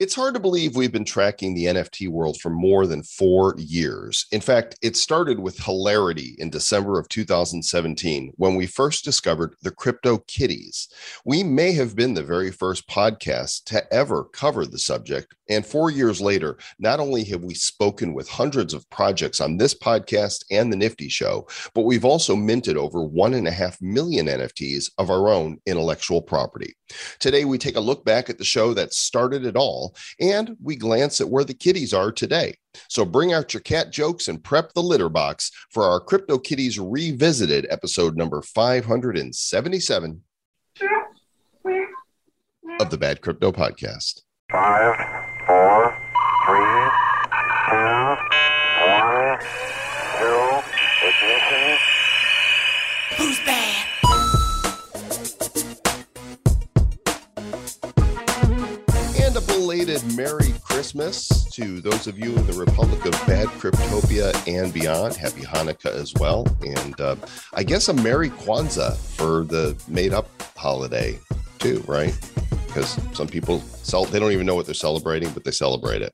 It's hard to believe we've been tracking the NFT world for more than four years. In fact, it started with hilarity in December of 2017 when we first discovered the Crypto Kitties. We may have been the very first podcast to ever cover the subject. And four years later, not only have we spoken with hundreds of projects on this podcast and the Nifty Show, but we've also minted over one and a half million NFTs of our own intellectual property. Today, we take a look back at the show that started it all, and we glance at where the kitties are today. So bring out your cat jokes and prep the litter box for our Crypto Kitties Revisited episode number 577 of the Bad Crypto Podcast. Five, four, three, two, one, zero, ignition. Who's bad? Merry Christmas to those of you in the Republic of Bad Cryptopia and beyond. Happy Hanukkah as well. And uh, I guess a Merry Kwanzaa for the made up holiday, too, right? Because some people they don't even know what they're celebrating, but they celebrate it.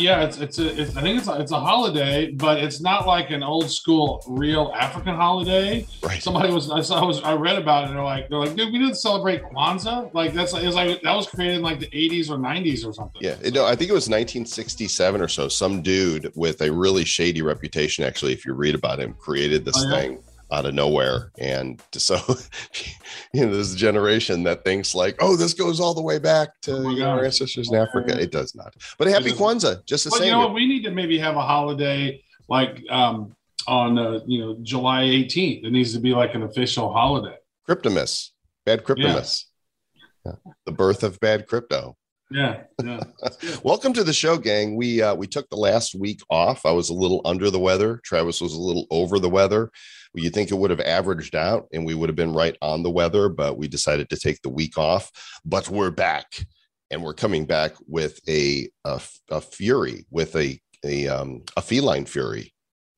Yeah, it's it's a it's, I think it's a, it's a holiday, but it's not like an old school real African holiday. Right. Somebody was I saw I was I read about it. and They're like they're like dude, we didn't celebrate Kwanzaa. Like that's like that was created in like the 80s or 90s or something. Yeah, no, I think it was 1967 or so. Some dude with a really shady reputation, actually, if you read about him, created this Oh, yeah? thing out of nowhere. And so, you know, there's a generation that thinks like, oh, this goes all the way back to Oh you know, our ancestors in Africa. It does not. But happy. Kwanzaa, just the But same. you know what? We need to maybe have a holiday like um on uh, you know July 18th. It needs to be like an official holiday. Cryptomus, bad Cryptomus. Yeah. The birth of bad crypto. Yeah, yeah. Welcome to the show, gang. We uh, we took the last week off. I was a little under the weather. Travis was a little over the weather. Well, you think it would have averaged out, and we would have been right on the weather, but we decided to take the week off. But we're back, and we're coming back with a a, a fury, with a a um, a feline fury.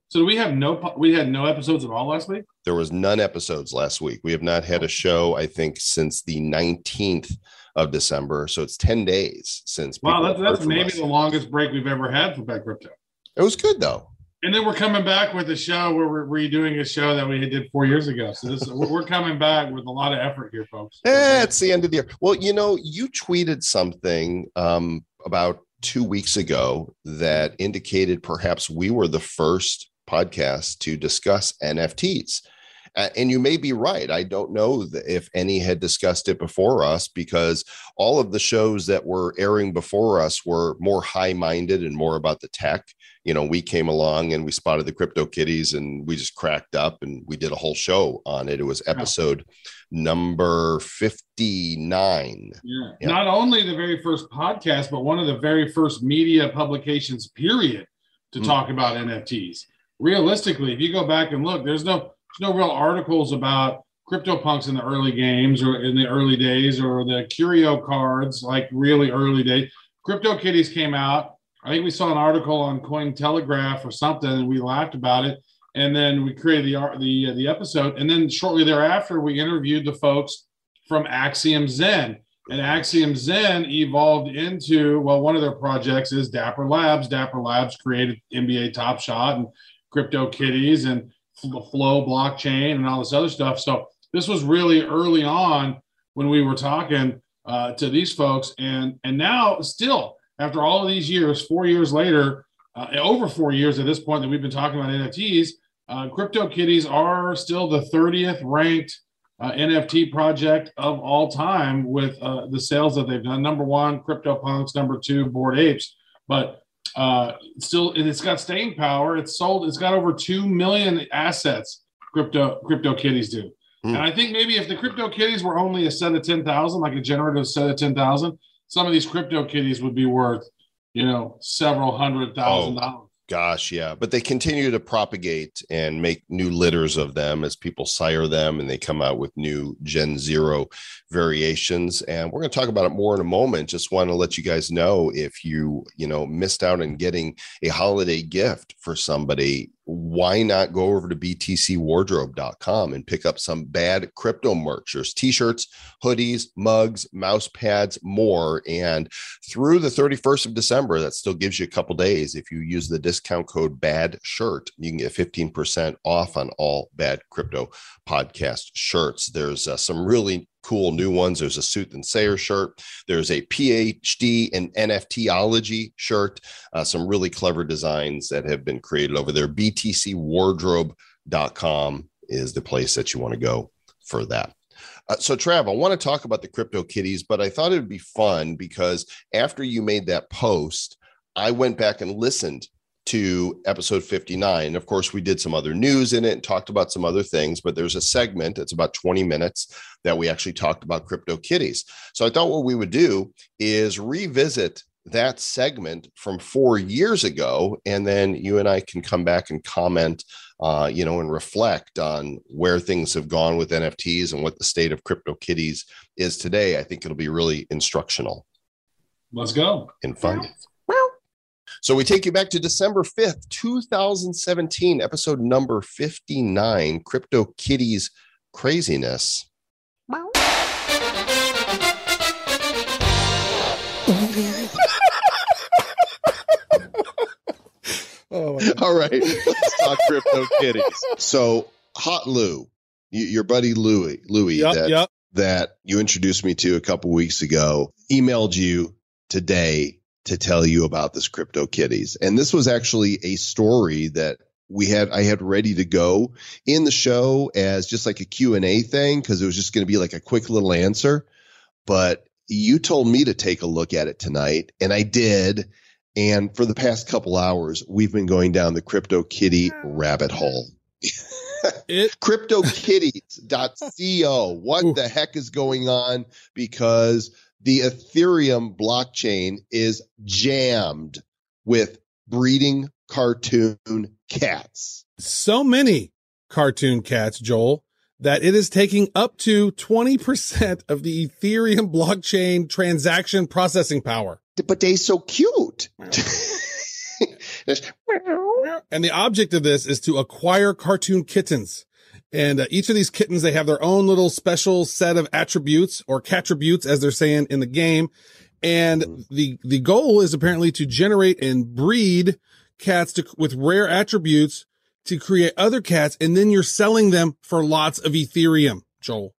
So do we have no we had no episodes at all last week. There was none episodes last week. We have not had a show, I think, since the nineteenth of December. So it's ten days since. Wow, that's, that's maybe us. the longest break we've ever had for Bad Crypto. It was good though. And then we're coming back with a show where we're redoing a show that we did four years ago. So this we're we're coming back with a lot of effort here, folks. Eh, it's the end of the year. Well, you know, you tweeted something um, about two weeks ago that indicated perhaps we were the first podcast to discuss NFTs. Uh, and you may be right. I don't know if any had discussed it before us because all of the shows that were airing before us were more high minded and more about the tech. You know, we came along and we spotted the crypto kitties and we just cracked up and we did a whole show on it. It was episode number 59. Yeah. Yeah. Not only the very first podcast, but one of the very first media publications, period, to Mm. talk about NFTs. Realistically, if you go back and look, there's no no real articles about CryptoPunks in the early games or in the early days or the Curio cards, like really early days. CryptoKitties came out. I think we saw an article on Cointelegraph or something, and we laughed about it. And then we created the the the episode, and then shortly thereafter, we interviewed the folks from Axiom Zen. And Axiom Zen evolved into well, one of their projects is Dapper Labs. Dapper Labs created NBA Top Shot and Crypto Kitties and Fl- Flow blockchain and all this other stuff. So this was really early on when we were talking uh, to these folks, and and now still after all of these years, four years later, uh, over four years at this point that we've been talking about NFTs, uh, Crypto Kitties are still the 30th ranked uh, NFT project of all time with uh, the sales that they've done. Number one, CryptoPunks. Number two, Bored Apes. But uh, still, it's got staying power. It's sold. It's got over two million assets. Crypto Crypto Kitties do. Hmm. And I think maybe if the Crypto Kitties were only a set of ten thousand, like a generative set of ten thousand, some of these Crypto Kitties would be worth, you know, several hundred thousand Oh. dollars. Gosh, yeah. But they continue to propagate and make new litters of them as people sire them and they come out with new Gen Zero variations. And we're going to talk about it more in a moment. Just want to let you guys know if you, you know, missed out on getting a holiday gift for somebody, why not go over to btcwardrobe.com and pick up some bad crypto merch? There's t-shirts, hoodies, mugs, mouse pads, more. And through the 31st of December, that still gives you a couple days. If you use the discount code BAD SHIRT, you can get 15% off on all bad crypto podcast shirts. There's uh, some really cool new ones. There's a Sooth and Sayer shirt. There's a PhD in NFTology shirt. Uh, some really clever designs that have been created over there. BTCwardrobe.com is the place that you want to go for that. Uh, so, Trav, I want to talk about the crypto kitties, but I thought it would be fun because after you made that post, I went back and listened to episode 59. Of course, we did some other news in it and talked about some other things, but there's a segment, it's about 20 minutes, that we actually talked about crypto kitties. So I thought what we would do is revisit that segment from four years ago, and then you and I can come back and comment, uh, you know, and reflect on where things have gone with NFTs and what the state of crypto kitties is today. I think it'll be really instructional. Let's go. And fun. So we take you back to December 5th, 2017, episode number 59, Crypto Kitties Craziness. Oh. All right, let's talk Crypto Kitties. So, Hot Lou, your buddy Louie, Louie, Yep, that, yep. that you introduced me to a couple weeks ago, emailed you today to tell you about this Crypto Kitties. And this was actually a story that we had I had ready to go in the show as just like a Q&A thing cuz it was just going to be like a quick little answer. But you told me to take a look at it tonight and I did. And for the past couple hours, we've been going down the Crypto Kitty rabbit hole. It CryptoKitties.co. What Ooh. the heck is going on? Because the Ethereum blockchain is jammed with breeding cartoon cats. so many cartoon cats, Joel, that it is taking up to 20% of the Ethereum blockchain transaction processing power. But they're so cute. And the object of this is to acquire cartoon kittens. And uh, each of these kittens, they have their own little special set of attributes or cattributes, as they're saying in the game. And the, the goal is apparently to generate and breed cats to, with rare attributes to create other cats. And then you're selling them for lots of Ethereum, Joel.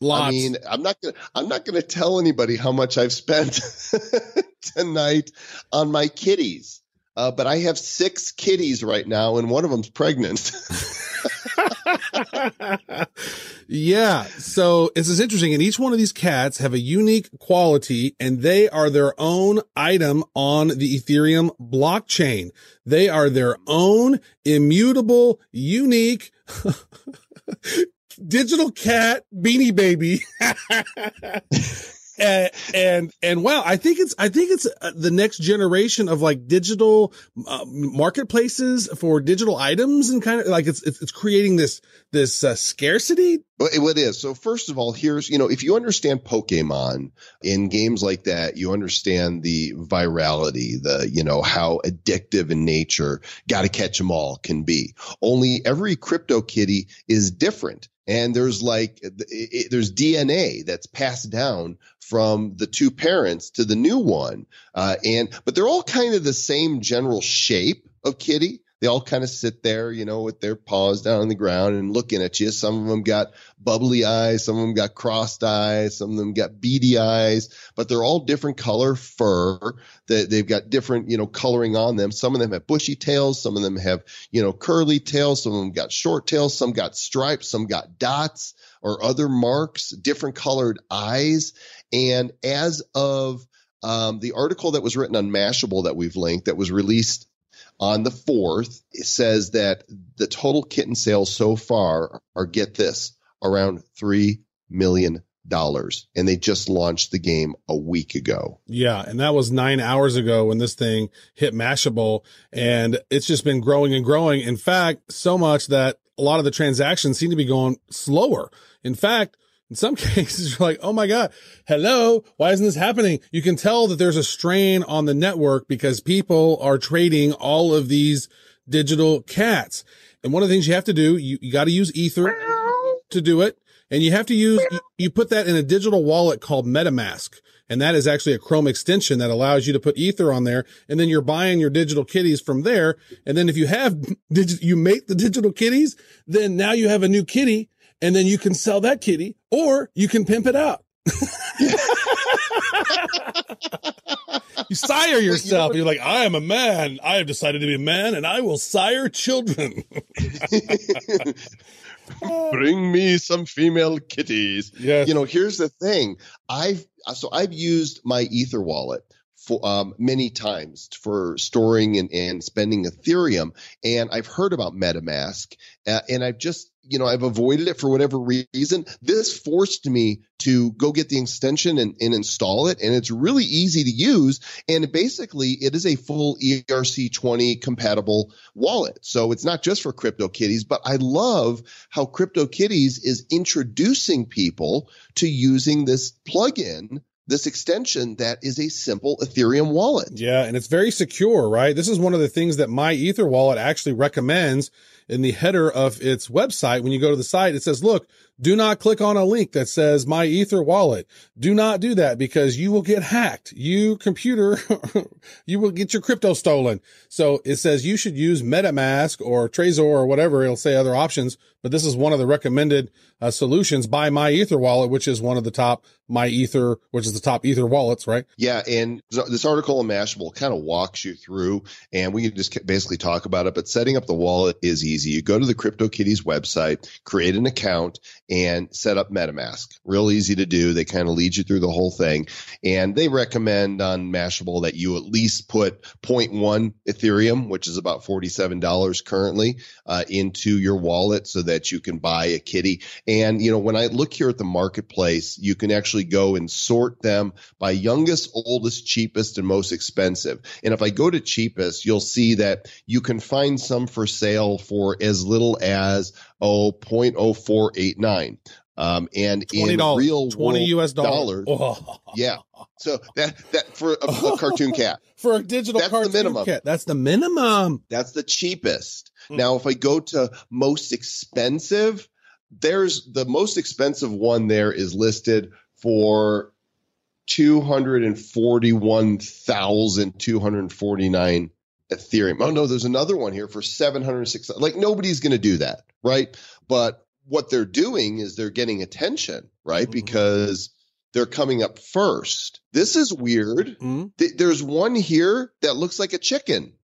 a lot. I mean, I'm not gonna I'm not gonna tell anybody how much I've spent tonight on my kitties. Uh, but I have six kitties right now, and one of them's pregnant. yeah. So this is interesting. And each one of these cats have a unique quality and they are their own item on the Ethereum blockchain. They are their own immutable, unique digital cat beanie baby. and, and, and wow, I think it's, I think it's uh, the next generation of like digital uh, marketplaces for digital items and kind of like it's, it's, it's creating this, this uh, scarcity. Well, it is. So first of all, here's, you know, if you understand Pokemon in games like that, you understand the virality, the, you know, how addictive in nature, gotta catch 'em all can be. Only every crypto kitty is different. And there's like, it, it- there's DNA that's passed down from the two parents to the new one. Uh, and, but they're all kind of the same general shape of kitty. They all kind of sit there, you know, with their paws down on the ground and looking at you. Some of them got bubbly eyes, some of them got crossed eyes, some of them got beady eyes, but they're all different color fur. That they've got different, you know, coloring on them. Some of them have bushy tails, some of them have, you know, curly tails, some of them got short tails, some got stripes, some got dots or other marks, different colored eyes. And as of um, the article that was written on Mashable that we've linked that was released on the 4th, it says that the total kitten sales so far are, get this, around $3 million. And they just launched the game a week ago. Yeah. And that was nine hours ago when this thing hit Mashable and it's just been growing and growing. In fact, so much that a lot of the transactions seem to be going slower. In fact, in some cases, you're like, Oh my God, hello. Why isn't this happening? You can tell that there's a strain on the network because people are trading all of these digital cats. And one of the things you have to do, you, you got to use Ether to do it. And you have to use, you, you put that in a digital wallet called MetaMask. And that is actually a Chrome extension that allows you to put Ether on there. And then you're buying your digital kitties from there. And then if you have, digi- you make the digital kitties, then now you have a new kitty and then you can sell that kitty or you can pimp it out. you sire yourself. You're like, I am a man. I have decided to be a man and I will sire children. Bring me some female kitties. yes. You know, here's the thing. I've so I've used my Ether wallet for um, many times for storing and, and spending Ethereum, and I've heard about MetaMask, uh, and I've just you know I've avoided it for whatever reason. This forced me to go get the extension and, and install it, and it's really easy to use. And basically, it is a full ERC20 compatible wallet, so it's not just for CryptoKitties. But I love how CryptoKitties is introducing people to using this plugin this extension that is a simple Ethereum wallet. Yeah, and it's very secure, right? This is one of the things that my Ether wallet actually recommends in the header of its website. When you go to the site, it says, look, do not click on a link that says my Ether wallet. Do not do that because you will get hacked. You computer, you will get your crypto stolen. So it says you should use MetaMask or Trezor or whatever. It'll say other options, but this is one of the recommended uh, solutions by my Ether wallet, which is one of the top my Ether, which is the top Ether wallets, right? Yeah, and this article in Mashable kind of walks you through, and we can just basically talk about it. But setting up the wallet is easy. You go to the CryptoKitties website, create an account, and set up MetaMask. Real easy to do. They kind of lead you through the whole thing, and they recommend on Mashable that you at least put 0.1 Ethereum, which is about forty-seven dollars currently, uh, into your wallet so that you can buy a kitty. And you know, when I look here at the marketplace, you can actually go and sort them by youngest, oldest, cheapest, and most expensive. And if I go to cheapest, you'll see that you can find some for sale for as little as 0.0489 um, and in real 20 US dollars. Oh. Yeah. So that that for a, a cartoon cat. for a digital that's cartoon the minimum. cat. That's the minimum. That's the cheapest. Mm. Now if I go to most expensive, there's the most expensive one there is listed for 241,249 Ethereum. Oh no, there's another one here for seven hundred six. Like nobody's going to do that, right? But what they're doing is they're getting attention, right? Mhm. Because they're coming up first. This is weird. Mhm. Th- There's one here that looks like a chicken.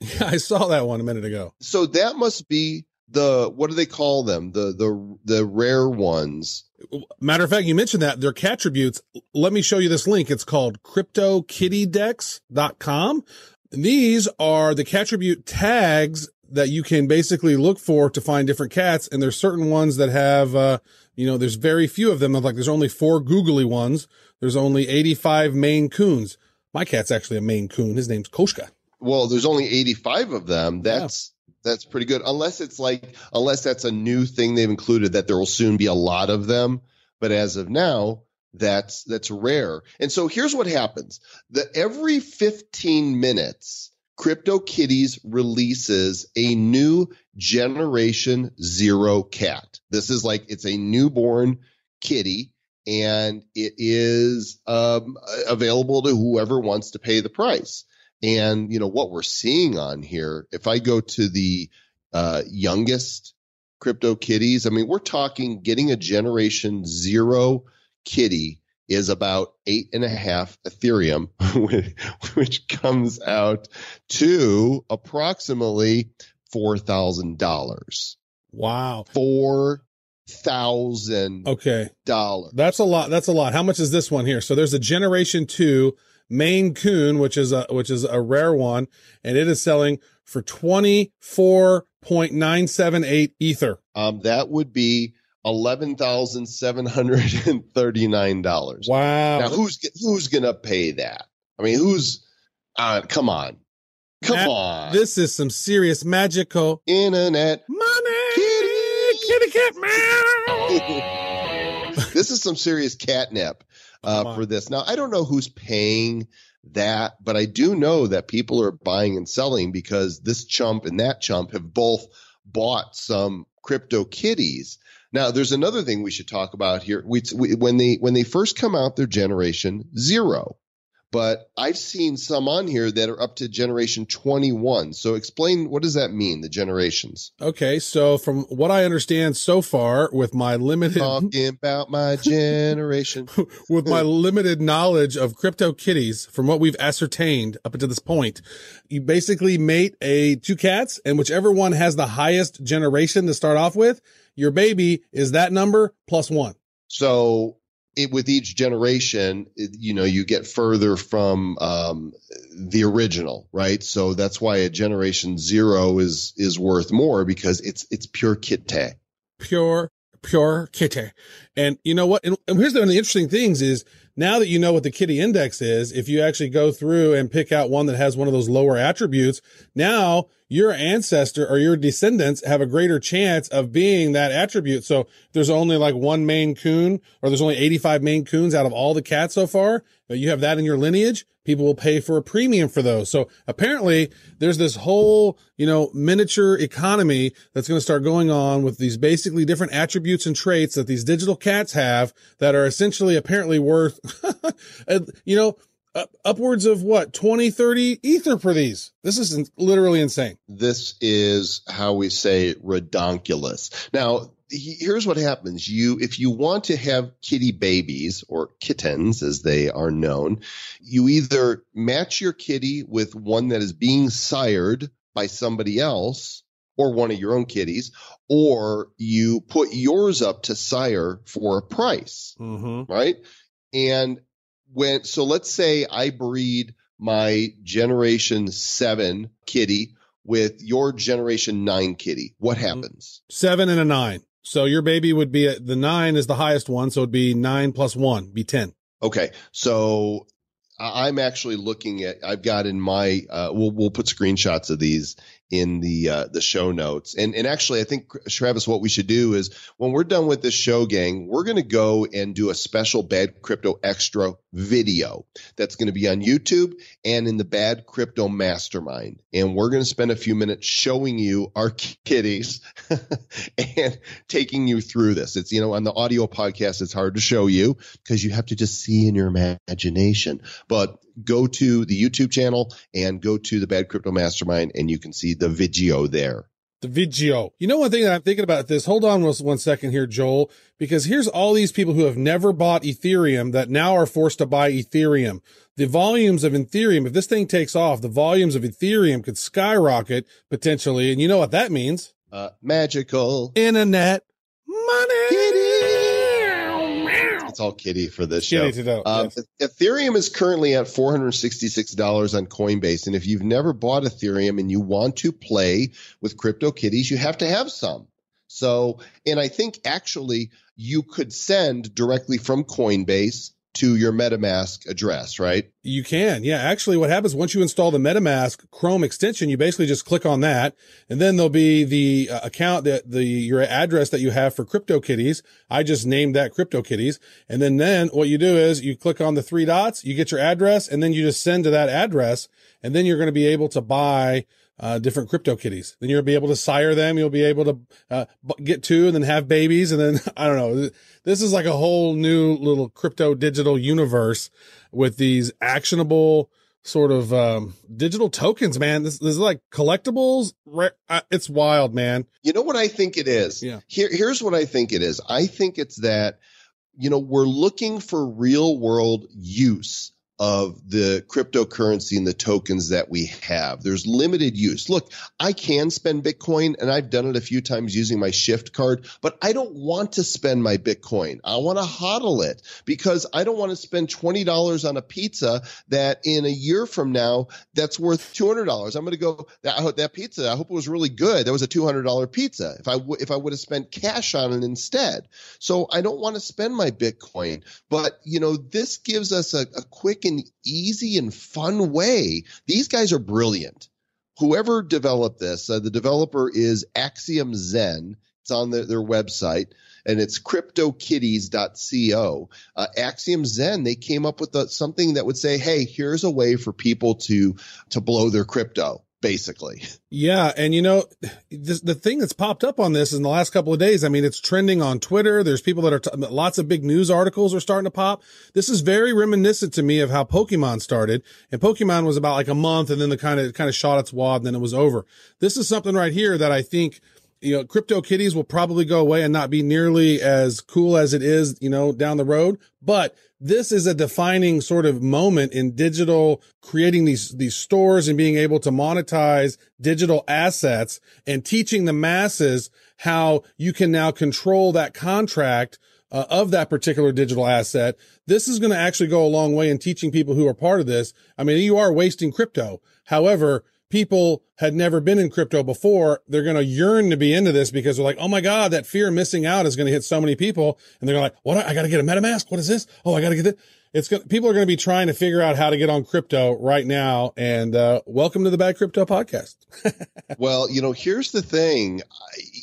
Yeah, I saw that one a minute ago. So that must be the what do they call them? The the the rare ones. Matter of fact, you mentioned that they're cat attributes. Let me show you this link. It's called cryptokittydex.com. These are the cat attribute tags that you can basically look for to find different cats. And there's certain ones that have, uh, you know, there's very few of them. Like there's only four googly ones. There's only 85 Maine Coons. My cat's actually a Maine Coon. His name's Koshka. Well, there's only 85 of them. That's that's pretty good. Unless it's like unless that's a new thing they've included that there will soon be a lot of them. But as of now, that's that's rare. And so here's what happens. The every 15 minutes CryptoKitties releases a new generation zero cat. This is like it's a newborn kitty and it is um, available to whoever wants to pay the price. And you know what we're seeing on here. If I go to the uh, youngest crypto kitties, I mean we're talking getting a generation zero kitty is about eight and a half Ethereum, which comes out to approximately four thousand dollars. Wow. Four thousand Okay. dollars. That's a lot. That's a lot. How much is this one here? So there's a generation two Maine Coon, which is a, which is a rare one, and it is selling for 24.978 ether. Um, that would be eleven thousand seven hundred and thirty nine dollars. Wow. Now who's who's gonna pay that? I mean, who's? Uh, come on, come on. This is some serious magical internet. money. Kitty. Kitty cat meow. this is some serious catnip. uh, for this. Now, I don't know who's paying that, but I do know that people are buying and selling because this chump and that chump have both bought some crypto kitties. Now, there's another thing we should talk about here. We, we, when they when they first come out, they're generation zero, but I've seen some on here that are up to generation 21. So, explain what does that mean? The generations. Okay, so from what I understand so far, with my limited Talking about my generation. with my limited knowledge of crypto kitties, from what we've ascertained up until this point, you basically mate a two cats, and whichever one has the highest generation to start off with, your baby is that number plus one. So it, with each generation, it, you know, you get further from um, the original, right? So that's why a generation zero is is worth more because it's it's pure kitty. pure, pure kitty. And you know what? And, here's one of the interesting things is now that you know what the kitty index is, if you actually go through and pick out one that has one of those lower attributes, now your ancestor or your descendants have a greater chance of being that attribute. So there's only like one Maine Coon or there's only 85 Maine Coons out of all the cats so far, you have that in your lineage, people will pay for a premium for those. So apparently there's this whole, you know, miniature economy that's going to start going on with these basically different attributes and traits that these digital cats have that are essentially apparently worth, you know, up, upwards of what, 20, 30 ether for these. This is literally insane. This is how we say redonkulous. Now, here's what happens. You, if you want to have kitty babies or kittens as they are known, you either match your kitty with one that is being sired by somebody else or one of your own kitties, or you put yours up to sire for a price Mm-hmm. right? And when so let's say I breed my generation 7 kitty with your generation 9 kitty. What happens? Seven and a nine. So your baby would be at the nine is the highest one. So it'd be nine plus one, be 10. Okay. So I'm actually looking at I've got in my uh we'll we'll put screenshots of these in the uh the show notes. And and actually I think Travis what we should do is when we're done with this show gang, we're going to go and do a special bad crypto extra video that's going to be on YouTube and in the bad crypto mastermind. And we're going to spend a few minutes showing you our kitties and taking you through this. It's you know on the audio podcast it's hard to show you because you have to just see in your imagination. But go to the YouTube channel and go to the Bad Crypto Mastermind and you can see the video there. The video. You know, one thing that I'm thinking about this, hold on one one second here, Joel, because here's all these people who have never bought Ethereum that now are forced to buy Ethereum. The volumes of Ethereum, if this thing takes off, the volumes of Ethereum could skyrocket potentially. And you know what that means? Uh, magical. Internet money. It's all kitty for this Kitty show. know, Um, yes. Ethereum is currently at $466 on Coinbase. And if you've never bought Ethereum and you want to play with crypto kitties, you have to have some. So, and I think actually you could send directly from Coinbase to your MetaMask address, right? You can. Yeah. Actually, what happens once you install the MetaMask Chrome extension, you basically just click on that and then there'll be the uh, account that the, your address that you have for CryptoKitties. I just named that CryptoKitties. And then, then what you do is you click on the three dots, you get your address and then you just send to that address and then you're going to be able to buy uh, different crypto kitties. Then you'll be able to sire them. You'll be able to uh, get two and then have babies. And then I don't know. This is like a whole new little crypto digital universe with these actionable sort of um, digital tokens, man. This, this is like collectibles. It's wild, man. You know what I think it is? Yeah. Here, here's what I think it is. I think it's that, you know, we're looking for real world use of the cryptocurrency and the tokens that we have. There's limited use. Look, I can spend Bitcoin and I've done it a few times using my shift card, but I don't want to spend my Bitcoin. I want to hodl it because I don't want to spend $20 on a pizza that in a year from now, that's worth $200. I'm going to go that, that pizza. I hope it was really good. That was a $200 pizza. If I if I would have spent cash on it instead. So I don't want to spend my Bitcoin, but you know, this gives us a, a quick and easy and fun way. These guys are brilliant. Whoever developed this, uh, the developer is Axiom Zen. It's on the, their website and it's cryptokitties.co. Uh, Axiom Zen, they came up with a, something that would say, hey, here's a way for people to, to blow their crypto basically. Yeah. And you know, this, the thing that's popped up on this in the last couple of days, I mean, it's trending on Twitter. There's people that are, t- lots of big news articles are starting to pop. This is very reminiscent to me of how Pokemon started. And Pokemon was about like a month and then the kind of, kind of shot its wad and then it was over. This is something right here that I think, you know, crypto kitties will probably go away and not be nearly as cool as it is, you know, down the road. But this is a defining sort of moment in digital creating these, these stores and being able to monetize digital assets and teaching the masses how you can now control that contract uh, of that particular digital asset. This is going to actually go a long way in teaching people who are part of this. I mean, you are wasting crypto. However, people had never been in crypto before, they're going to yearn to be into this because they're like, Oh my God, that fear of missing out is going to hit so many people. And they're like, what? I got to get a MetaMask. What is this? Oh, I got to get it. It's going people are going to be trying to figure out how to get on crypto right now. And, uh, welcome to the bad crypto podcast. well, you know, here's the thing,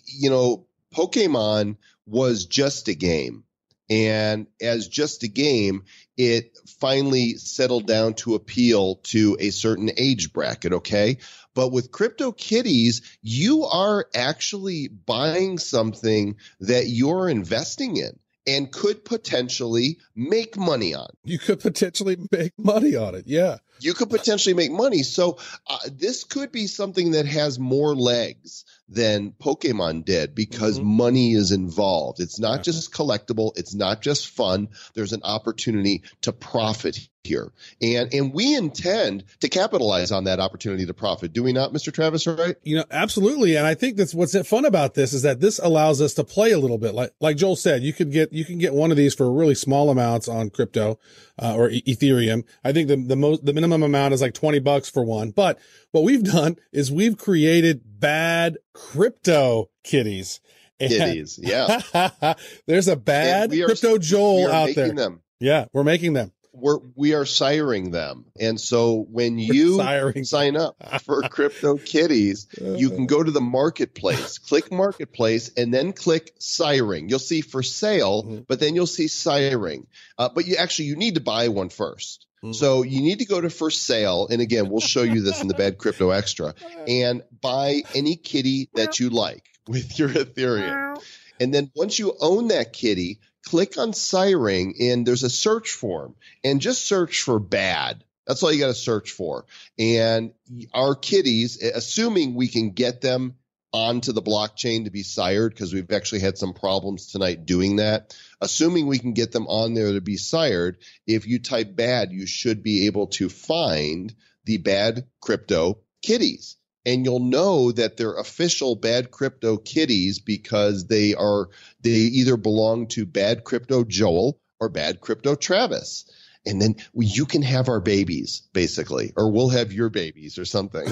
you know, Pokemon was just a game. And as just a game, it finally settled down to appeal to a certain age bracket. Okay. But with crypto kitties, you are actually buying something that you're investing in and could potentially make money on. You could potentially make money on it. Yeah. You could potentially make money. So uh, this could be something that has more legs than Pokemon did because mm-hmm. money is involved. It's not just collectible. It's not just fun. There's an opportunity to profit here. And and we intend to capitalize on that opportunity to profit. Do we not, Mr. Travis, right? You know, absolutely. And I think that's what's fun about this is that this allows us to play a little bit. Like like Joel said, you could get you can get one of these for really small amounts on crypto uh, or e- Ethereum. I think the the most the minimum amount is like 20 bucks for one. But what we've done is we've created bad crypto kitties. Kitties, yeah. there's a bad are, crypto Joel out there. Them. Yeah, we're making them we're we are siring them. And so when you sign up for Crypto Kitties, you can go to the marketplace, click marketplace, and then click siring. You'll see for sale, mm-hmm. but then you'll see siring. Uh, but you actually you need to buy one 1st mm-hmm. Mm-hmm. So you need to go to for sale, and again, we'll show you this in the Bad Crypto Extra, and buy any kitty that you like with your Ethereum. And then once you own that kitty, click on Siring and there's a search form and just search for bad. That's all you got to search for. And our kitties, assuming we can get them onto the blockchain to be sired, because we've actually had some problems tonight doing that. Assuming we can get them on there to be sired, if you type bad, you should be able to find the bad crypto kitties and you'll know that they're official bad crypto kitties because they are they either belong to bad crypto Joel or bad crypto Travis. And then you can have our babies basically, or we'll have your babies or something.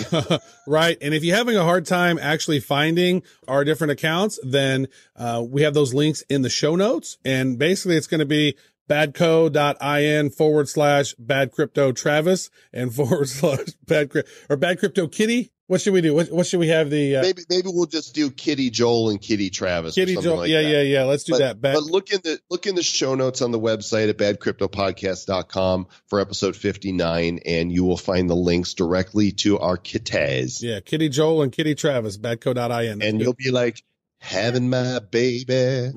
right. And if you're having a hard time actually finding our different accounts, then uh, we have those links in the show notes. And basically it's going to be badco.in forward slash bad crypto Travis and forward slash bad or bad crypto kitty what should we do? What, what should we have the? Uh, maybe maybe we'll just do Kitty Joel and Kitty Travis. Kitty Joel, like yeah, that. yeah, yeah. Let's do but, that. Bad. But look in the look in the show notes on the website at badcryptopodcast.com for episode fifty nine, and you will find the links directly to our kitties. Yeah, Kitty Joel and Kitty Travis. Badco.in. and you'll be like, having my baby.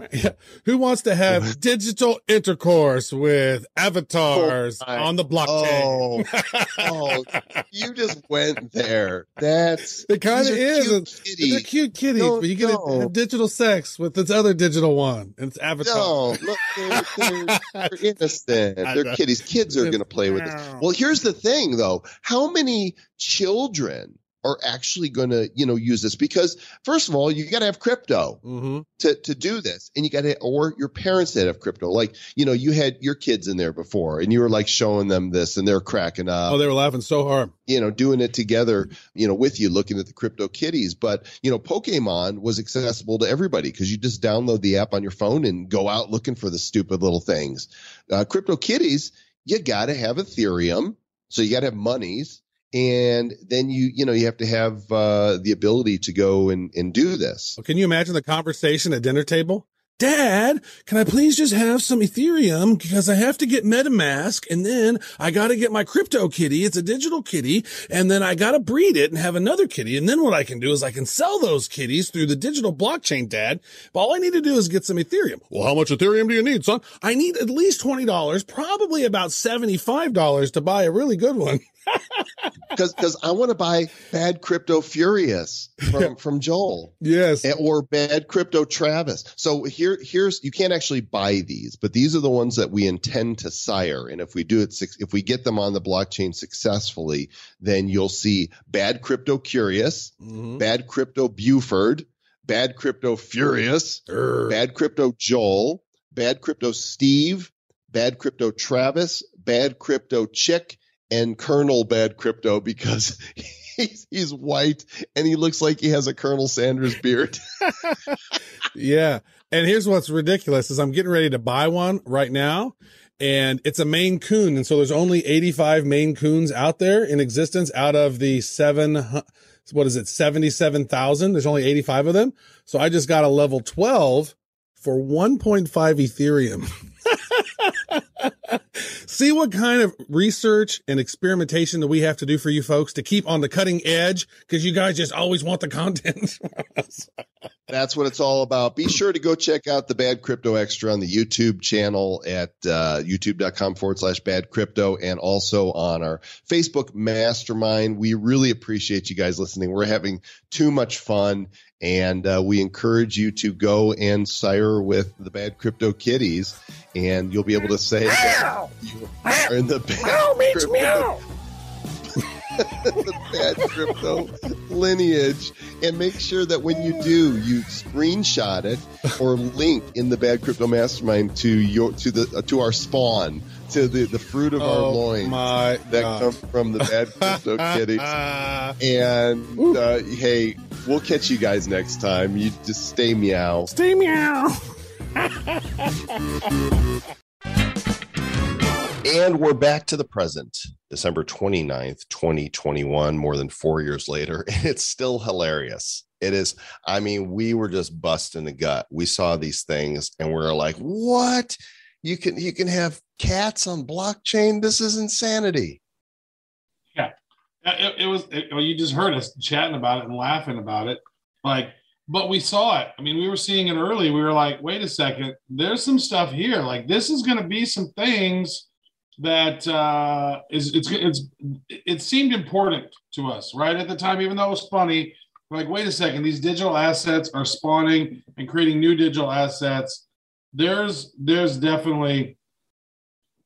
Who wants to have digital intercourse with avatars oh, on the blockchain? Oh, oh, you just went there. That's it. Kind of is. Cute They're cute kitties, no, but you get no. have digital sex with this other digital one. And it's avatar. No, look, they're, they're, they're innocent. They're kitties. Kids are going to play with this. Well, here's the thing, though. How many children are actually going to, you know, use this because first of all, you got to have crypto mm-hmm. to, to do this and you got to, or your parents that have crypto. Like, you know, you had your kids in there before and you were like showing them this and they're cracking up. Oh, they were laughing so hard. You know, doing it together, you know, with you looking at the crypto kitties. But, you know, Pokemon was accessible to everybody because you just download the app on your phone and go out looking for the stupid little things. Uh, crypto kitties, you got to have Ethereum. So you got to have monies and then you you know you have to have uh, the ability to go and and do this. Can you imagine the conversation at dinner table? Dad, can I please just have some Ethereum because I have to get MetaMask and then I got to get my crypto kitty. It's a digital kitty and then I got to breed it and have another kitty. And then what I can do is I can sell those kitties through the digital blockchain, dad. But all I need to do is get some Ethereum. Well, how much Ethereum do you need, son? I need at least $20, probably about $75 to buy a really good one. because because I want to buy Bad Crypto Furious from from Joel. Yes, or Bad Crypto Travis. So here here's you can't actually buy these, but these are the ones that we intend to sire. And if we do it, if we get them on the blockchain successfully, then you'll see Bad Crypto Curious, mm-hmm. Bad Crypto Buford, Bad Crypto Furious, Urgh. Bad Crypto Joel, Bad Crypto Steve, Bad Crypto Travis, Bad Crypto Chick and Colonel Bad Crypto because he's, he's white and he looks like he has a Colonel Sanders beard. yeah. And here's what's ridiculous is I'm getting ready to buy one right now and it's a Maine Coon. And so there's only 85 Maine Coons out there in existence out of the seven, what is it? 77,000. There's only 85 of them. So I just got a level 12 for 1.5 Ethereum. See what kind of research and experimentation that we have to do for you folks to keep on the cutting edge because you guys just always want the content. That's what it's all about. Be sure to go check out the Bad Crypto Extra on the YouTube channel at uh, youtube.com forward slash bad crypto and also on our Facebook mastermind. We really appreciate you guys listening. We're having too much fun and uh, we encourage you to go and sire with the Bad Crypto Kitties and you'll be able to say that you are in the Bad Crypto the bad crypto lineage. And make sure that when you do you screenshot it or link in the bad crypto mastermind to your to the uh, to our spawn to the the fruit of oh our loins that God. come from the bad crypto kitties and uh, hey we'll catch you guys next time. You just stay meow. Stay meow and we're back to the present, December 29th, 2021, more than four years later. It's still hilarious. It is, I mean, we were just busting the gut. We saw these things and we are like, what? You can you can have cats on blockchain. This is insanity. Yeah. It, it was it, well, you just heard us chatting about it and laughing about it. Like but we saw it. I mean, we were seeing it early. We were like, wait a second, there's some stuff here. Like this is going to be some things that uh, is it's it's it seemed important to us right at the time, even though it was funny. Like, wait a second, these digital assets are spawning and creating new digital assets. There's there's definitely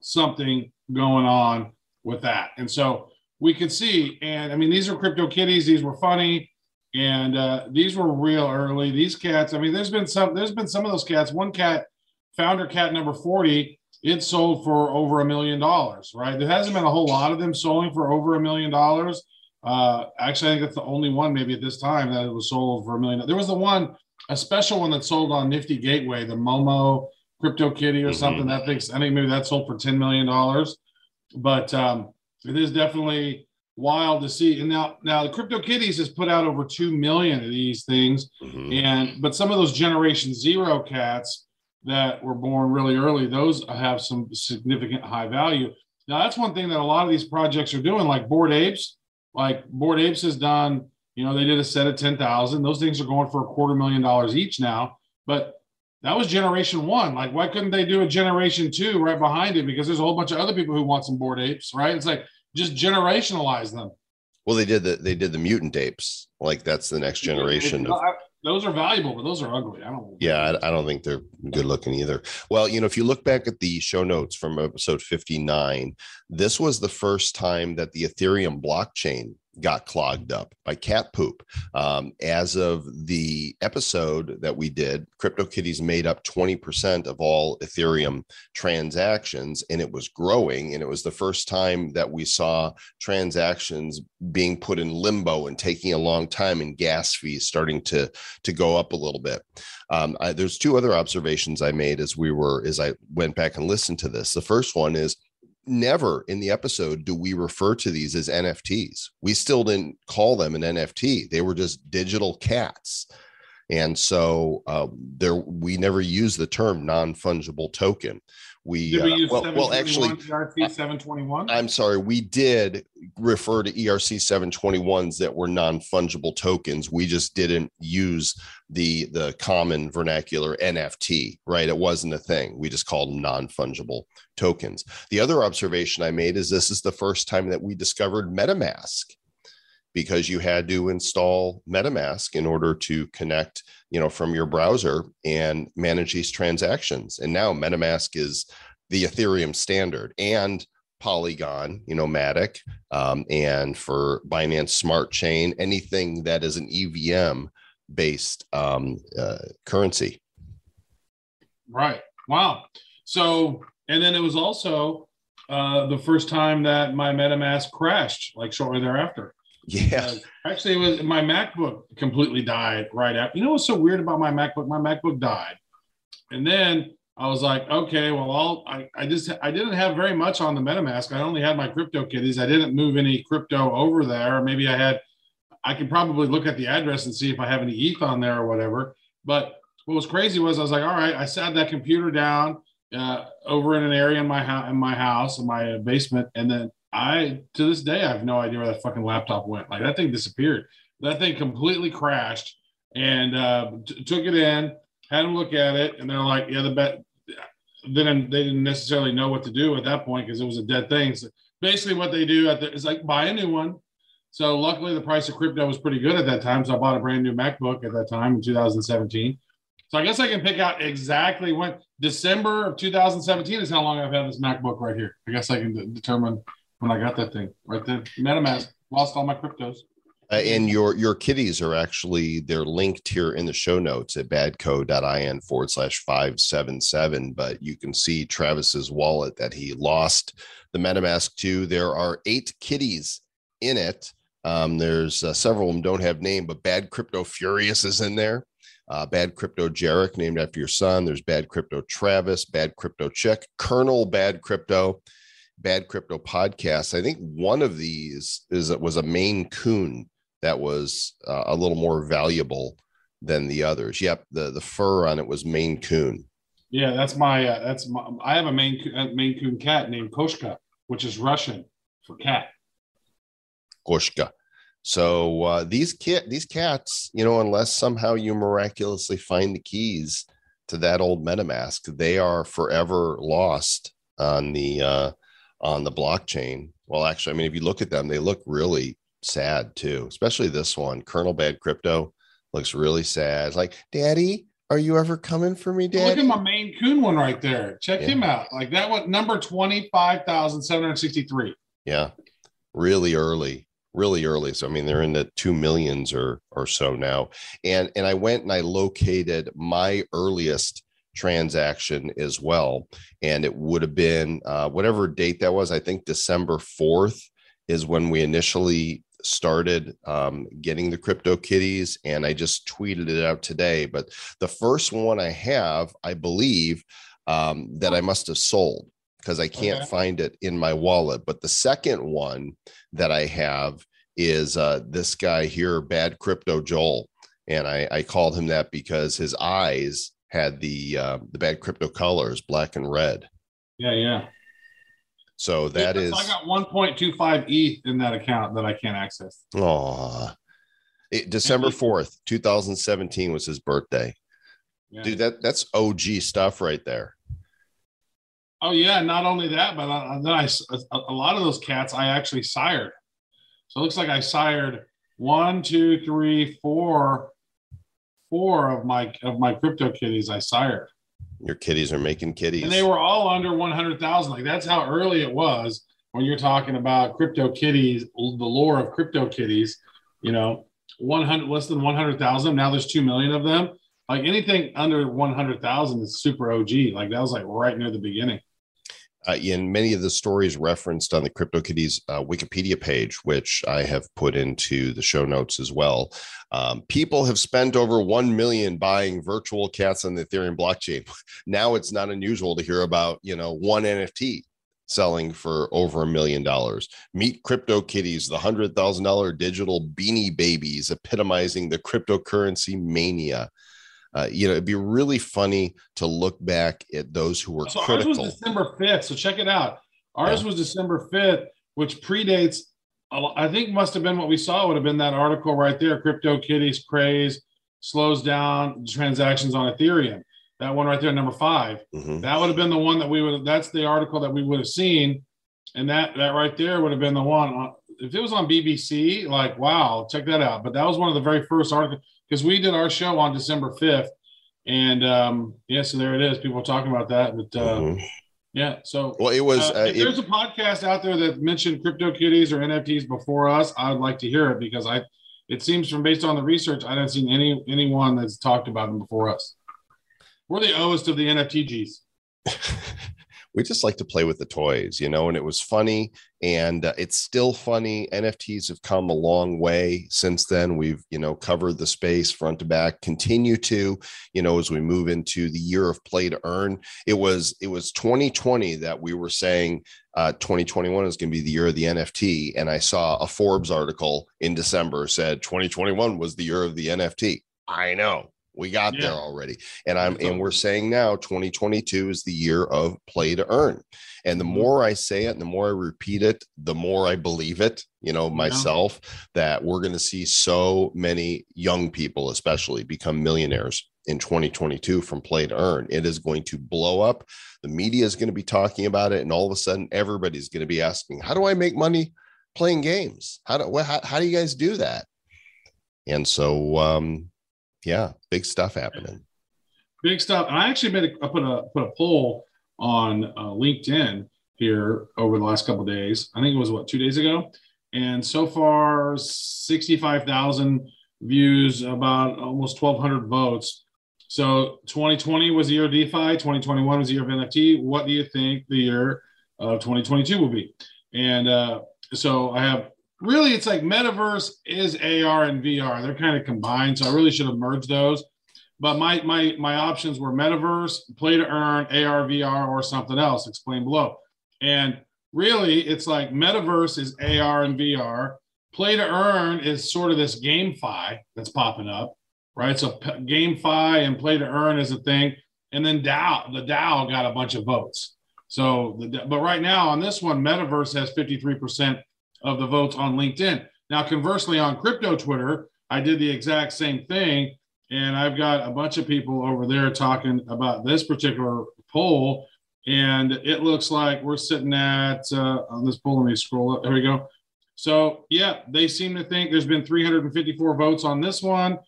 something going on with that, and so we could see. And I mean, these are crypto kitties. These were funny, and uh, these were real early. These cats. I mean, there's been some. There's been some of those cats. One cat, founder cat number forty it sold for over a million dollars, right? There hasn't been a whole lot of them selling for over a million dollars. Uh, actually, I think that's the only one maybe at this time that it was sold for a million. There was the one, a special one that sold on Nifty Gateway, the Momo Crypto Kitty or mm-hmm. something. That thinks I think maybe that sold for ten million dollars. But um, it is definitely wild to see. And now, now the Crypto Kitties has put out over two million of these things, mm-hmm. and but some of those Generation Zero cats that were born really early, those have some significant high value. Now, that's one thing that a lot of these projects are doing, like Bored Apes. Like Bored Apes has done, you know, they did a set of 10,000. Those things are going for a quarter million dollars each now. But that was generation one. Like, why couldn't they do a generation two right behind it? Because there's a whole bunch of other people who want some Bored Apes, right? It's like just generationalize them. Well, they did the they did the mutant apes. Like that's the next generation. Of, those are valuable, but those are ugly. I don't. Yeah, I, I, don't think they're good looking either. Well, you know, if you look back at the show notes from episode 59, this was the first time that the Ethereum blockchain got clogged up by cat poop. Um, as of the episode that we did, CryptoKitties made up 20% of all Ethereum transactions, and it was growing. And it was the first time that we saw transactions being put in limbo and taking a long time, and gas fees starting to to go up a little bit. Um, I, there's two other observations I made as we were as I went back and listened to this. The first one is never in the episode do we refer to these as NFTs. We still didn't call them an NFT. They were just digital cats. And so uh, there, we never use the term non-fungible token. We, Did we uh, use well, well, actually, ERC 721? I'm sorry, we did refer to ERC 721s that were non-fungible tokens. We just didn't use the the common vernacular NFT, right? It wasn't a thing. We just called them non-fungible tokens. The other observation I made is this is the first time that we discovered MetaMask because you had to install MetaMask in order to connect, you know, from your browser and manage these transactions. And now MetaMask is the Ethereum standard and Polygon, you know, Matic, um, and for Binance Smart Chain, anything that is an EVM based um, uh, currency. Right. Wow. So, and then it was also uh, the first time that my MetaMask crashed, like shortly thereafter. Yeah. Actually, it was my MacBook completely died right after. You know what's so weird about my MacBook? My MacBook died, and then I was like, okay, well, I'll, I I just I didn't have very much on the MetaMask. I only had my crypto kitties. I didn't move any crypto over there. Maybe I had. I could probably look at the address and see if I have any ETH on there or whatever. But what was crazy was I was like, all right, I sat that computer down uh, over in an area in my house, in my house, in my basement, and then I, to this day, I have no idea where that fucking laptop went. Like that thing disappeared. That thing completely crashed, and uh, t- took it in, had them look at it, and they're like, yeah, the bet. Then they didn't necessarily know what to do at that point because it was a dead thing. So basically, what they do at the, is like buy a new one. So luckily, the price of crypto was pretty good at that time. So I bought a brand new MacBook at that time in 2017. So I guess I can pick out exactly when December of 2017 is how long I've had this MacBook right here. I guess I can de- determine when I got that thing. Right there. MetaMask. Lost all my cryptos. Uh, and your your kitties are actually they're linked here in the show notes at badco.in forward slash 577 but you can see travis's wallet that he lost the metamask to. There are eight kitties in it. Um, there's uh, several of them don't have name but bad crypto furious is in there. Uh, bad crypto jarek named after your son. There's bad crypto travis bad crypto chick colonel bad crypto bad crypto podcast i think one of these is it was a maine coon that was uh, a little more valuable than the others. Yep, the the fur on it was Maine Coon. Yeah, that's my uh, that's my. I have a Maine Coon- uh, Maine Coon cat named Koshka, which is Russian for cat. Koshka. So uh, these cat these cats, you know, unless somehow you miraculously find the keys to that old MetaMask, they are forever lost on the uh, on the blockchain. Well, actually, I mean, if you look at them, they look really sad too, especially this one, Colonel Bad Crypto looks really sad. It's like, Daddy, are you ever coming for me, Daddy? Look at my Maine Coon one right there. Check Yeah. him out. Like that one, number twenty five thousand seven hundred sixty three. Yeah, really early, really early. So I mean, they're in the two millions or or so now. And and I went and I located my earliest transaction as well, and it would have been uh, whatever date that was. I think December fourth is when we initially started um, getting the crypto kitties and i just tweeted it out today but the first one i have i believe um, that i must have sold because i can't Okay. find it in my wallet but the second one that i have is uh, this guy here bad crypto joel and i, I called him that because his eyes had the uh, the bad crypto colors black and red Yeah, yeah. so that So is I got one point two five ETH in that account that I can't access. oh december 4th 2017 was his birthday Yeah. dude that that's og stuff right there Oh yeah, not only that, but I, then I a, a lot of those cats I actually sired. So it looks like I sired one, two, three, four, four of my of my crypto kitties I sired, your kitties are making kitties and they were all under one hundred thousand. Like that's how early it was when you're talking about crypto kitties, the lore of crypto kitties. You know, one hundred less than one hundred thousand. Now there's two million of them. Like anything under one hundred thousand is super OG. Like that was like right near the beginning. Uh, in many of the stories referenced on the CryptoKitties uh, Wikipedia page, which I have put into the show notes as well. Um, people have spent over one million buying virtual cats on the Ethereum blockchain. Now it's not unusual to hear about you know one NFT selling for over a million dollars. Meet Crypto Kitties, the hundred thousand dollar digital beanie babies, epitomizing the cryptocurrency mania. Uh, you know, it'd be really funny to look back at those who were So ours critical. was December 5th. So check it out. Ours Yeah. was December 5th, which predates, I think must have been what we saw would have been that article right there. Crypto kitties craze slows down transactions on Ethereum. That one right there, number five. Mhm. That would have been the one that we would that's the article that we would have seen. And that, that right there would have been the one. on- If it was on BBC, like, wow, check that out. But that was one of the very first articles because we did our show on December 5th. And um, yeah, so there it is. People talking about that. But uh, Mhm. yeah, so Well, it was. uh, Uh, if it- there's a podcast out there that mentioned crypto kitties or NFTs before us, I would like to hear it because I it seems from based on the research, I haven't seen any anyone that's talked about them before us. We're the oldest of the NFTGs. we just like to play with the toys, you know, and it was funny and uh, it's still funny. NFTs have come a long way since then. We've, you know, covered the space front to back, continue to, you know, as we move into the year of play to earn. It was, it was 2020 that we were saying uh, 2021 is going to be the year of the NFT. And I saw a Forbes article in December said 2021 was the year of the NFT. I know we got Yeah. there already. And i'm and we're saying now 2022 is the year of play to earn. And the Mhm. more i say it and the more i repeat it the more i believe it you know myself that we're going to see so many young people especially become millionaires in 2022 from play to earn. It is going to blow up. The media is going to be talking about it and all of a sudden everybody's going to be asking how do i make money playing games? How do how, how do you guys do that? And so um yeah big stuff happening Big stuff. And I actually made a I put a put a poll on uh, LinkedIn here over the last couple days. I think it was what two days ago, and so far sixty five thousand views, about almost twelve hundred votes. So 2020 was the year of DeFi. 2021 was the year of NFT. What do you think the year of 2022 will be? And uh, so I have really it's like metaverse is AR and VR. They're kind of combined. So I really should have merged those. But my my my options were metaverse play to earn ar vr or something else. Explain below. And really it's like metaverse is ar and vr play to earn is sort of this gamefi that's popping up right? So p- gamefi and play to earn is a thing. And then dao the dao got a bunch of votes. So the, but right now on this one metaverse has 53% of the votes on linkedin now conversely on crypto twitter i did the exact same thing and I've got a bunch of people over there talking about this particular poll, and it looks like we're sitting at uh, on this poll. Let me scroll up. There we go. So yeah, they seem to think there's been 354 votes on this one,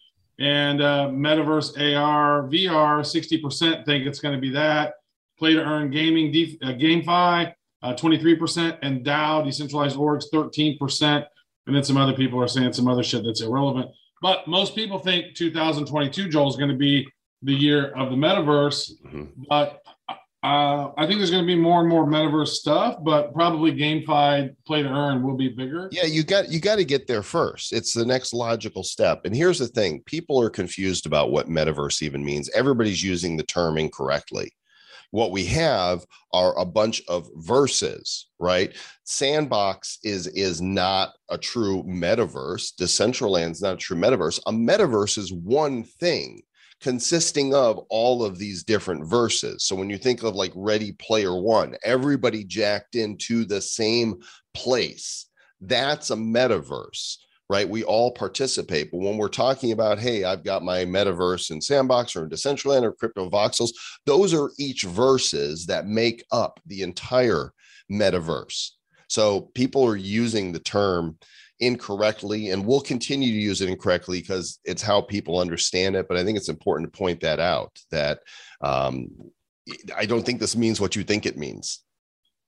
and uh, Metaverse AR VR 60% think it's going to be that. Play to earn gaming def- uh, GameFi uh, 23%, and DAO decentralized orgs 13%, and then some other people are saying some other shit that's irrelevant. But most people think 2022, Joel, is going to be the year of the metaverse. Mhm. But uh, I think there's going to be more and more metaverse stuff, but probably GameFi play to earn will be bigger. Yeah, you got you got to get there first. It's the next logical step. And here's the thing: people are confused about what metaverse even means. Everybody's using the term incorrectly. What we have are a bunch of verses, right? Sandbox is is not a true metaverse. Decentraland's not a true metaverse. A metaverse is one thing consisting of all of these different verses. So when you think of like Ready Player One, everybody jacked into the same place. That's a metaverse, right? We all participate. But when we're talking about, hey, I've got my metaverse in Sandbox or in Decentraland or Crypto Voxels, those are each verses that make up the entire metaverse. So people are using the term incorrectly and we'll continue to use it incorrectly because it's how people understand it. But I think it's important to point that out that um, I don't think this means what you think it means.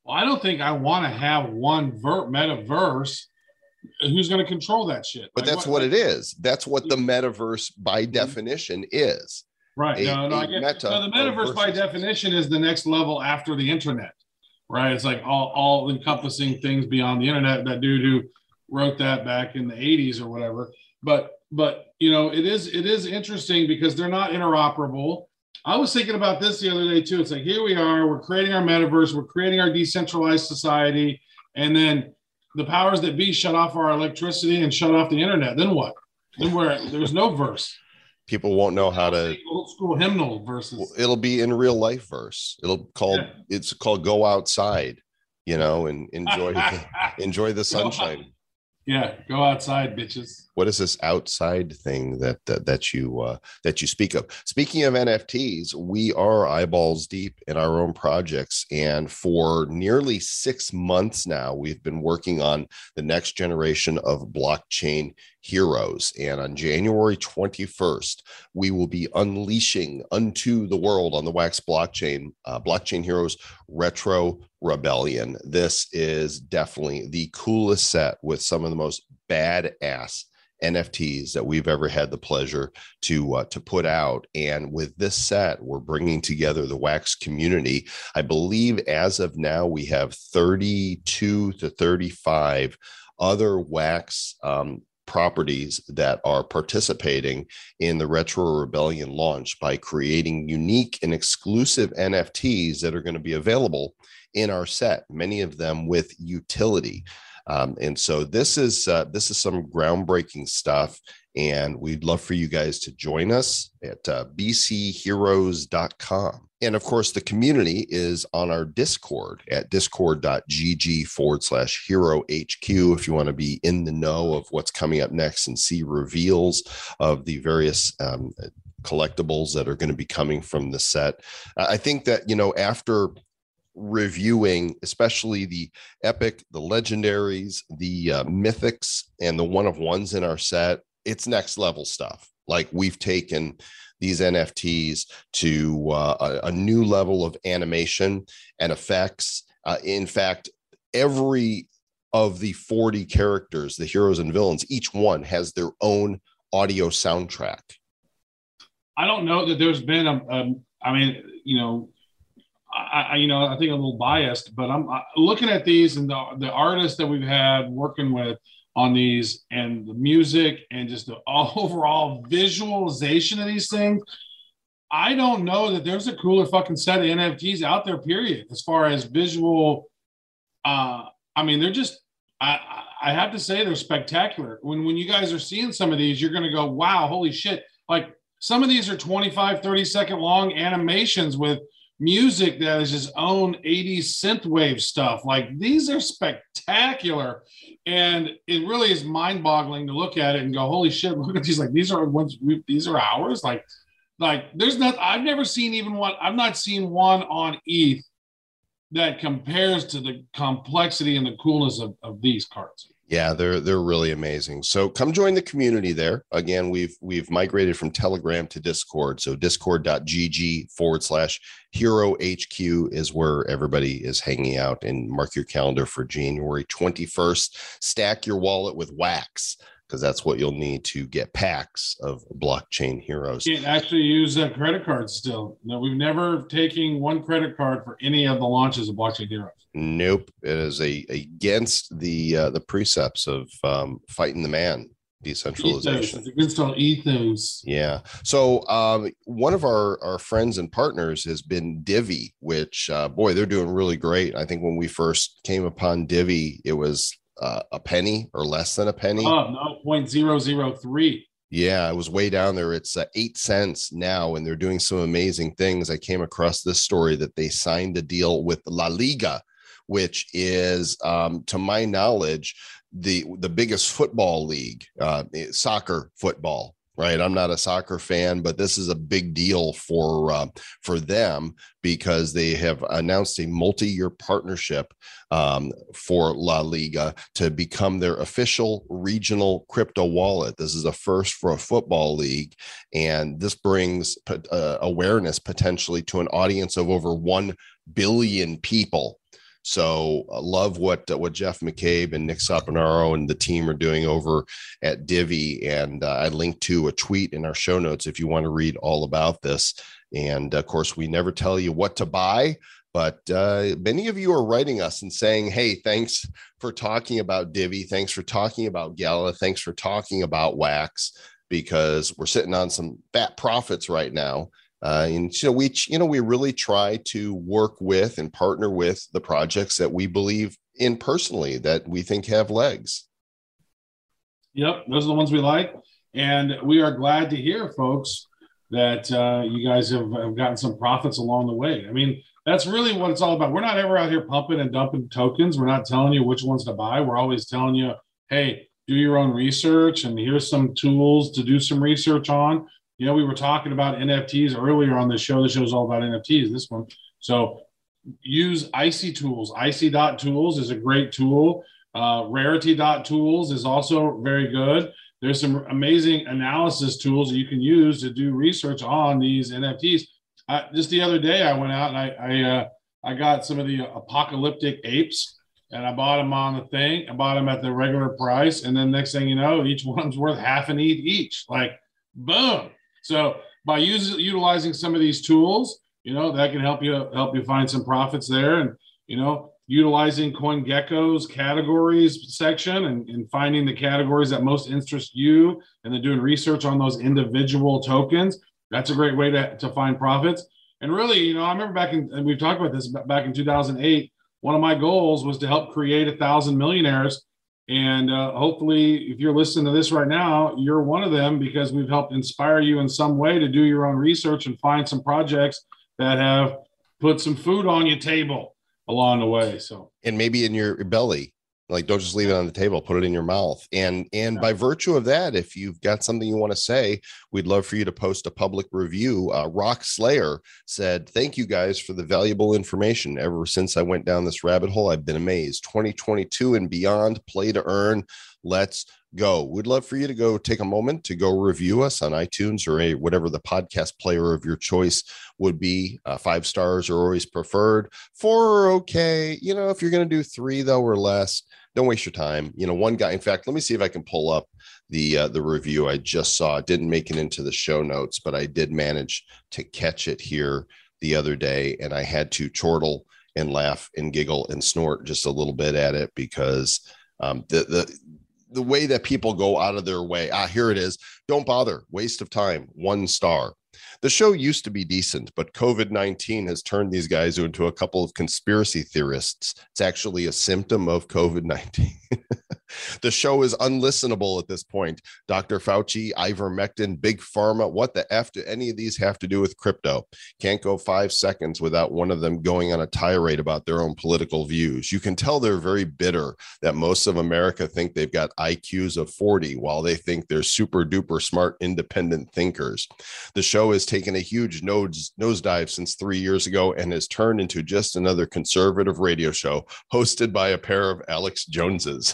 Well, I don't think I want to have one ver- metaverse. Who's going to control that shit? But Like, that's what it is. That's what the metaverse by mm-hmm. definition is. Right. a- no, no, I get, meta no, the metaverse by definition is the next level after the internet, right? It's like all, all encompassing things beyond the internet. That dude who wrote that back in the 80s or whatever. But but you know, it is it is interesting because they're not interoperable. I was thinking about this the other day too. It's like here we are, we're creating our metaverse, we're creating our decentralized society, and then the powers that be shut off our electricity and shut off the internet. Then what? Then where there's no verse. People won't know how to. old school hymnal verses. It'll be in real life verse. It'll called. Yeah. It's called go outside, you know, and enjoy enjoy the sunshine. yeah, go outside, bitches. What is this outside thing that that, that you uh, that you speak of? Speaking of nfts we are eyeballs deep in our own projects and for nearly six months now we've been working on the next generation of blockchain heroes. And on january 21st we will be unleashing unto the world on the wax blockchain uh, blockchain heroes retro rebellion. This is definitely the coolest set with some of the most badass NFTs that we've ever had the pleasure to uh, to put out. And with this set, we're bringing together the Wax community. I believe as of now we have 32 to 35 other Wax um, properties that are participating in the Retro Rebellion launch by creating unique and exclusive NFTs that are going to be available in our set. Many of them with utility. Um, and so this is uh, this is some groundbreaking stuff, and we'd love for you guys to join us at uh, bcheroes.com. And of course, the community is on our Discord at discord.gg forward slash hero HQ if you want to be in the know of what's coming up next and see reveals of the various um, collectibles that are going to be coming from the set. I think that, you know, after reviewing especially the epic the legendaries the uh, mythics and the one of ones in our set it's next level stuff. Like we've taken these nfts to uh, a, a new level of animation and effects. Uh, in fact every of the 40 characters the heroes and villains each one has their own audio soundtrack. I don't know that there's been a, a I mean, you know, I, I, you know, I think I'm a little biased, but I'm uh, looking at these and the, the artists that we've had working with on these and the music and just the overall visualization of these things. I don't know that there's a cooler fucking set of NFTs out there, period, as far as visual. Uh, I mean, they're just, I, I have to say, they're spectacular. When, when you guys are seeing some of these, you're going to go, wow, holy shit. Like some of these are 25, 30 second long animations with music that is his own 80s synthwave stuff. Like these are spectacular. And it really is mind-boggling to look at it and go, holy shit, look at these. Like these are ones we, these are ours. Like, like there's not I've never seen even one, I've not seen one on ETH that compares to the complexity and the coolness of, of these cards. Yeah, they're they're really amazing. So come join the community there. Again, we've we've migrated from Telegram to Discord. So discord.gg forward slash hero HQ is where everybody is hanging out and mark your calendar for January 21st. Stack your wallet with wax because that's what you'll need to get packs of blockchain heroes. You can't actually use a credit card still. No, we've never taken one credit card for any of the launches of Blockchain Heroes. Nope, it is a against the uh, the precepts of um, fighting the man Ethos. decentralization. It's against all ethos. Yeah. So um, one of our, our friends and partners has been Divi, which uh, boy, they're doing really great. I think when we first came upon Divi, it was uh, a penny or less than a penny. Oh, no, point zero zero three. Yeah, it was way down there. It's uh, eight cents now, and they're doing some amazing things. I came across this story that they signed a deal with La Liga, which is, um, to my knowledge, the the biggest football league, uh, soccer football. Right, I'm not a soccer fan, but this is a big deal for uh, for them because they have announced a multi-year partnership um, for La Liga to become their official regional crypto wallet. This is a first for a football league, and this brings uh, awareness potentially to an audience of over one billion people. So uh, love what uh, what Geoff McCabe and Nick Saponaro and the team are doing over at Divi, and uh, I linked to a tweet in our show notes if you want to read all about this. And of course, we never tell you what to buy, but uh, many of you are writing us and saying, "Hey, thanks for talking about Divi. Thanks for talking about Gala. Thanks for talking about Wax." Because we're sitting on some fat profits right now, Uh, and so we you know we really try to work with and partner with the projects that we believe in personally that we think have legs. Yep, those are the ones we like, and we are glad to hear, folks, that uh, you guys have, have gotten some profits along the way. I mean, that's really what it's all about. We're not ever out here pumping and dumping tokens. We're not telling you which ones to buy. We're always telling you, hey, do your own research, and here's some tools to do some research on. You know, we were talking about NFTs earlier on the show. The show is all about NFTs. This one, so use Icy Tools. Icy dot Tools is a great tool. Uh, Rarity dot Tools is also very good. There's some amazing analysis tools that you can use to do research on these NFTs. Uh, just the other day, I went out and I I, uh, I got some of the apocalyptic apes and I bought them on the thing. I bought them at the regular price, and then next thing you know, each one's worth half an ETH each. Like, boom! So by using utilizing some of these tools, you know that can help you help you find some profits there, and you know utilizing CoinGecko's categories section and, and finding the categories that most interest you, and then doing research on those individual tokens. That's a great way to, to find profits. And really, you know, I remember back in, and we've talked about this back in 2008 one of my goals was to help create a thousand millionaires. And uh, hopefully, if you're listening to this right now, you're one of them because we've helped inspire you in some way to do your own research and find some projects that have put some food on your table along the way. So, and maybe in your belly like don't just leave it on the table put it in your mouth. And and by virtue of that if you've got something you want to say we'd love for you to post a public review. Uh, rock slayer said thank you guys for the valuable information. Ever since i went down this rabbit hole i've been amazed. 2022 and beyond play to earn. Let's go we'd love for you to go take a moment to go review us on itunes or a whatever the podcast player of your choice would be uh, five stars are always preferred four are okay you know if you're going to do three though or less don't waste your time. You know, one guy. In fact, let me see if I can pull up the uh, the review I just saw. It didn't make it into the show notes, but I did manage to catch it here the other day, and I had to chortle and laugh and giggle and snort just a little bit at it because um, the the the way that people go out of their way. Ah, here it is. Don't bother. Waste of time. One star. The show used to be decent, but COVID 19 has turned these guys into a couple of conspiracy theorists. It's actually a symptom of COVID 19. the show is unlistenable at this point. Dr. Fauci, ivermectin, big pharma. What the F do any of these have to do with crypto? Can't go five seconds without one of them going on a tirade about their own political views. You can tell they're very bitter that most of America think they've got IQs of 40 while they think they're super duper smart, independent thinkers. The show has taken a huge nose, nosedive since three years ago and has turned into just another conservative radio show hosted by a pair of Alex Joneses.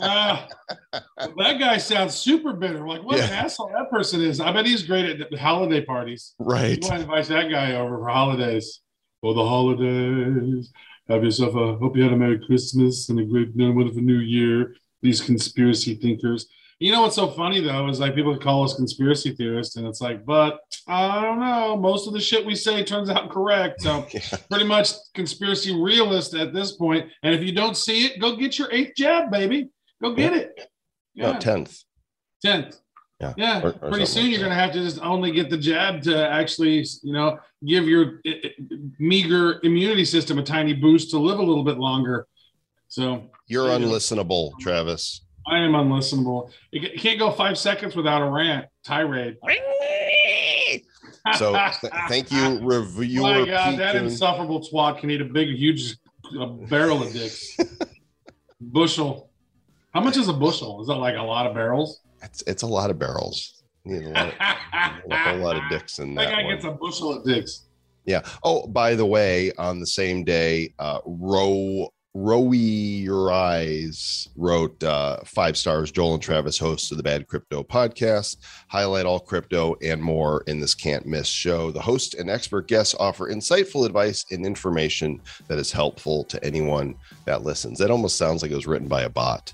uh, that guy sounds super bitter. Like, what Yeah. an asshole that person is. I bet he's great at the holiday parties. right. You want to invite that guy over for holidays. For the holidays. Have yourself a, hope you had a Merry Christmas and a great, wonderful New Year. These conspiracy thinkers. You know what's so funny though is like people call us conspiracy theorists, and it's like, but I don't know. Most of the shit we say turns out correct. So Yeah. pretty much conspiracy realist at this point. And if you don't see it, go get your eighth jab, baby. Go get it. No, Yeah, 10th. tenth. Yeah. Yeah, Or- or pretty soon like you're going to have to just only get the jab to actually, you know, give your uh, uh, meager immunity system a tiny boost to live a little bit longer. So You're There you go. unlistenable, Travis. I am unlistenable. You can't go five seconds without a rant tirade. So th- thank you, reviewer. My God, Pete that Coon. insufferable twat can eat a big, huge uh, barrel of dicks. bushel. How much is a bushel? Is that like a lot of barrels? It's, it's a lot of barrels. You need a, lot of, a whole lot of dicks in That that guy one. gets a bushel of dicks. Yeah. Oh, by the way, on the same day, uh, Row Rowie Your Eyes wrote uh, five stars. Joel and Travis, hosts of the Bad Crypto podcast, highlight all crypto and more in this can't miss show. The host and expert guests offer insightful advice and information that is helpful to anyone that listens. That almost sounds like it was written by a bot.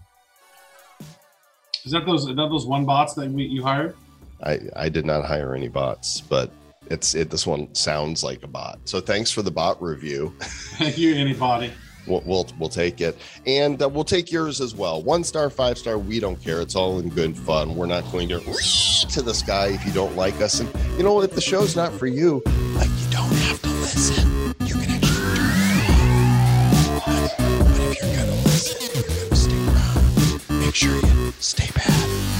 Is that those? Is that those one bots that we, you hired? I, I did not hire any bots, but it's it. This one sounds like a bot. So thanks for the bot review. Thank you, anybody. We'll, we'll, we'll take it. And uh, we'll take yours as well. One star, five star, we don't care. It's all in good fun. We're not going to to the sky if you don't like us. And, you know, if the show's not for you, like, you don't have to listen. You can actually turn it off. But, if you're going to listen, you're going to stick around. Make sure you stay bad.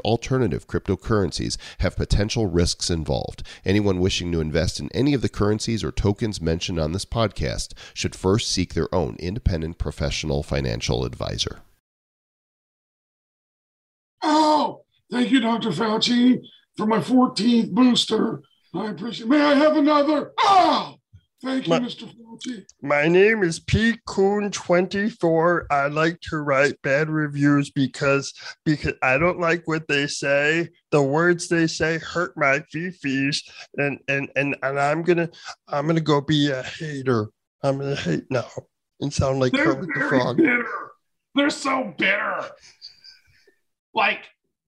alternative cryptocurrencies have potential risks involved. Anyone wishing to invest in any of the currencies or tokens mentioned on this podcast should first seek their own independent professional financial advisor. Oh, thank you, Dr. Fauci, for my 14th booster. I appreciate May I have another? Oh, thank you, My- Mr. Fauci. My name is P Coon 24. I like to write bad reviews because because I don't like what they say. The words they say hurt my fifis, and and and and I'm gonna I'm gonna go be a hater. I'm gonna hate now and sound like They're Kermit the Frog. bitter. They're so bitter. Like,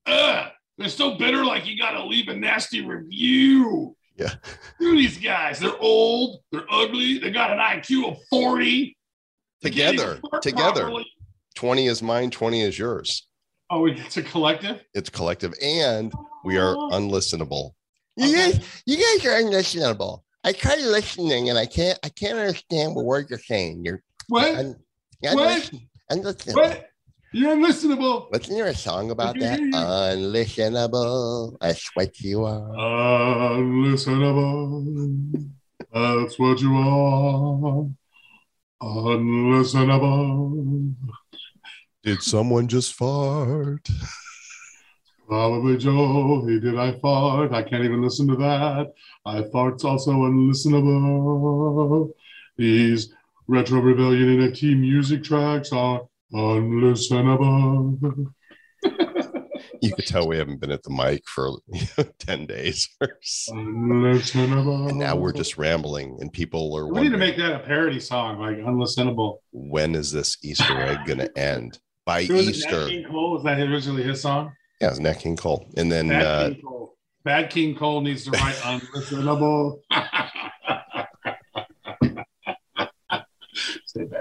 ugh, they're so bitter. Like you got to leave a nasty review. Yeah. At these guys. They're old. They're ugly. They got an IQ of forty. Together, together. properly. 20 is mine, 20 is yours. Oh, it's a collective. It's collective and we are oh. unlistenable. You guys, you guys are unlistenable. I tried listening and I can't I can't understand what words you're saying. You're What? un, What? unlisten, unlistenable. What? You're unlistenable. Wasn't there a song about that? hear you. Unlistenable. That's what you are. Unlistenable. That's what you are. Unlistenable. Did someone just fart? Probably Joey, did I fart? I can't even listen to that. I fart's also unlistenable. These retro rebellion NFT music tracks are unlistenable. You could tell we haven't been at the mic for 10 days. Unlistenable. And now we're just rambling, and people are We need to make that a parody song, like unlistenable. when is this Easter egg going to end? By Who was it, Nat Easter. King Cole? Was that originally his song? Yeah, it's Nat King Cole. And then Bad uh, King Cole. Bad King Cole needs to write unlistenable. Stay back.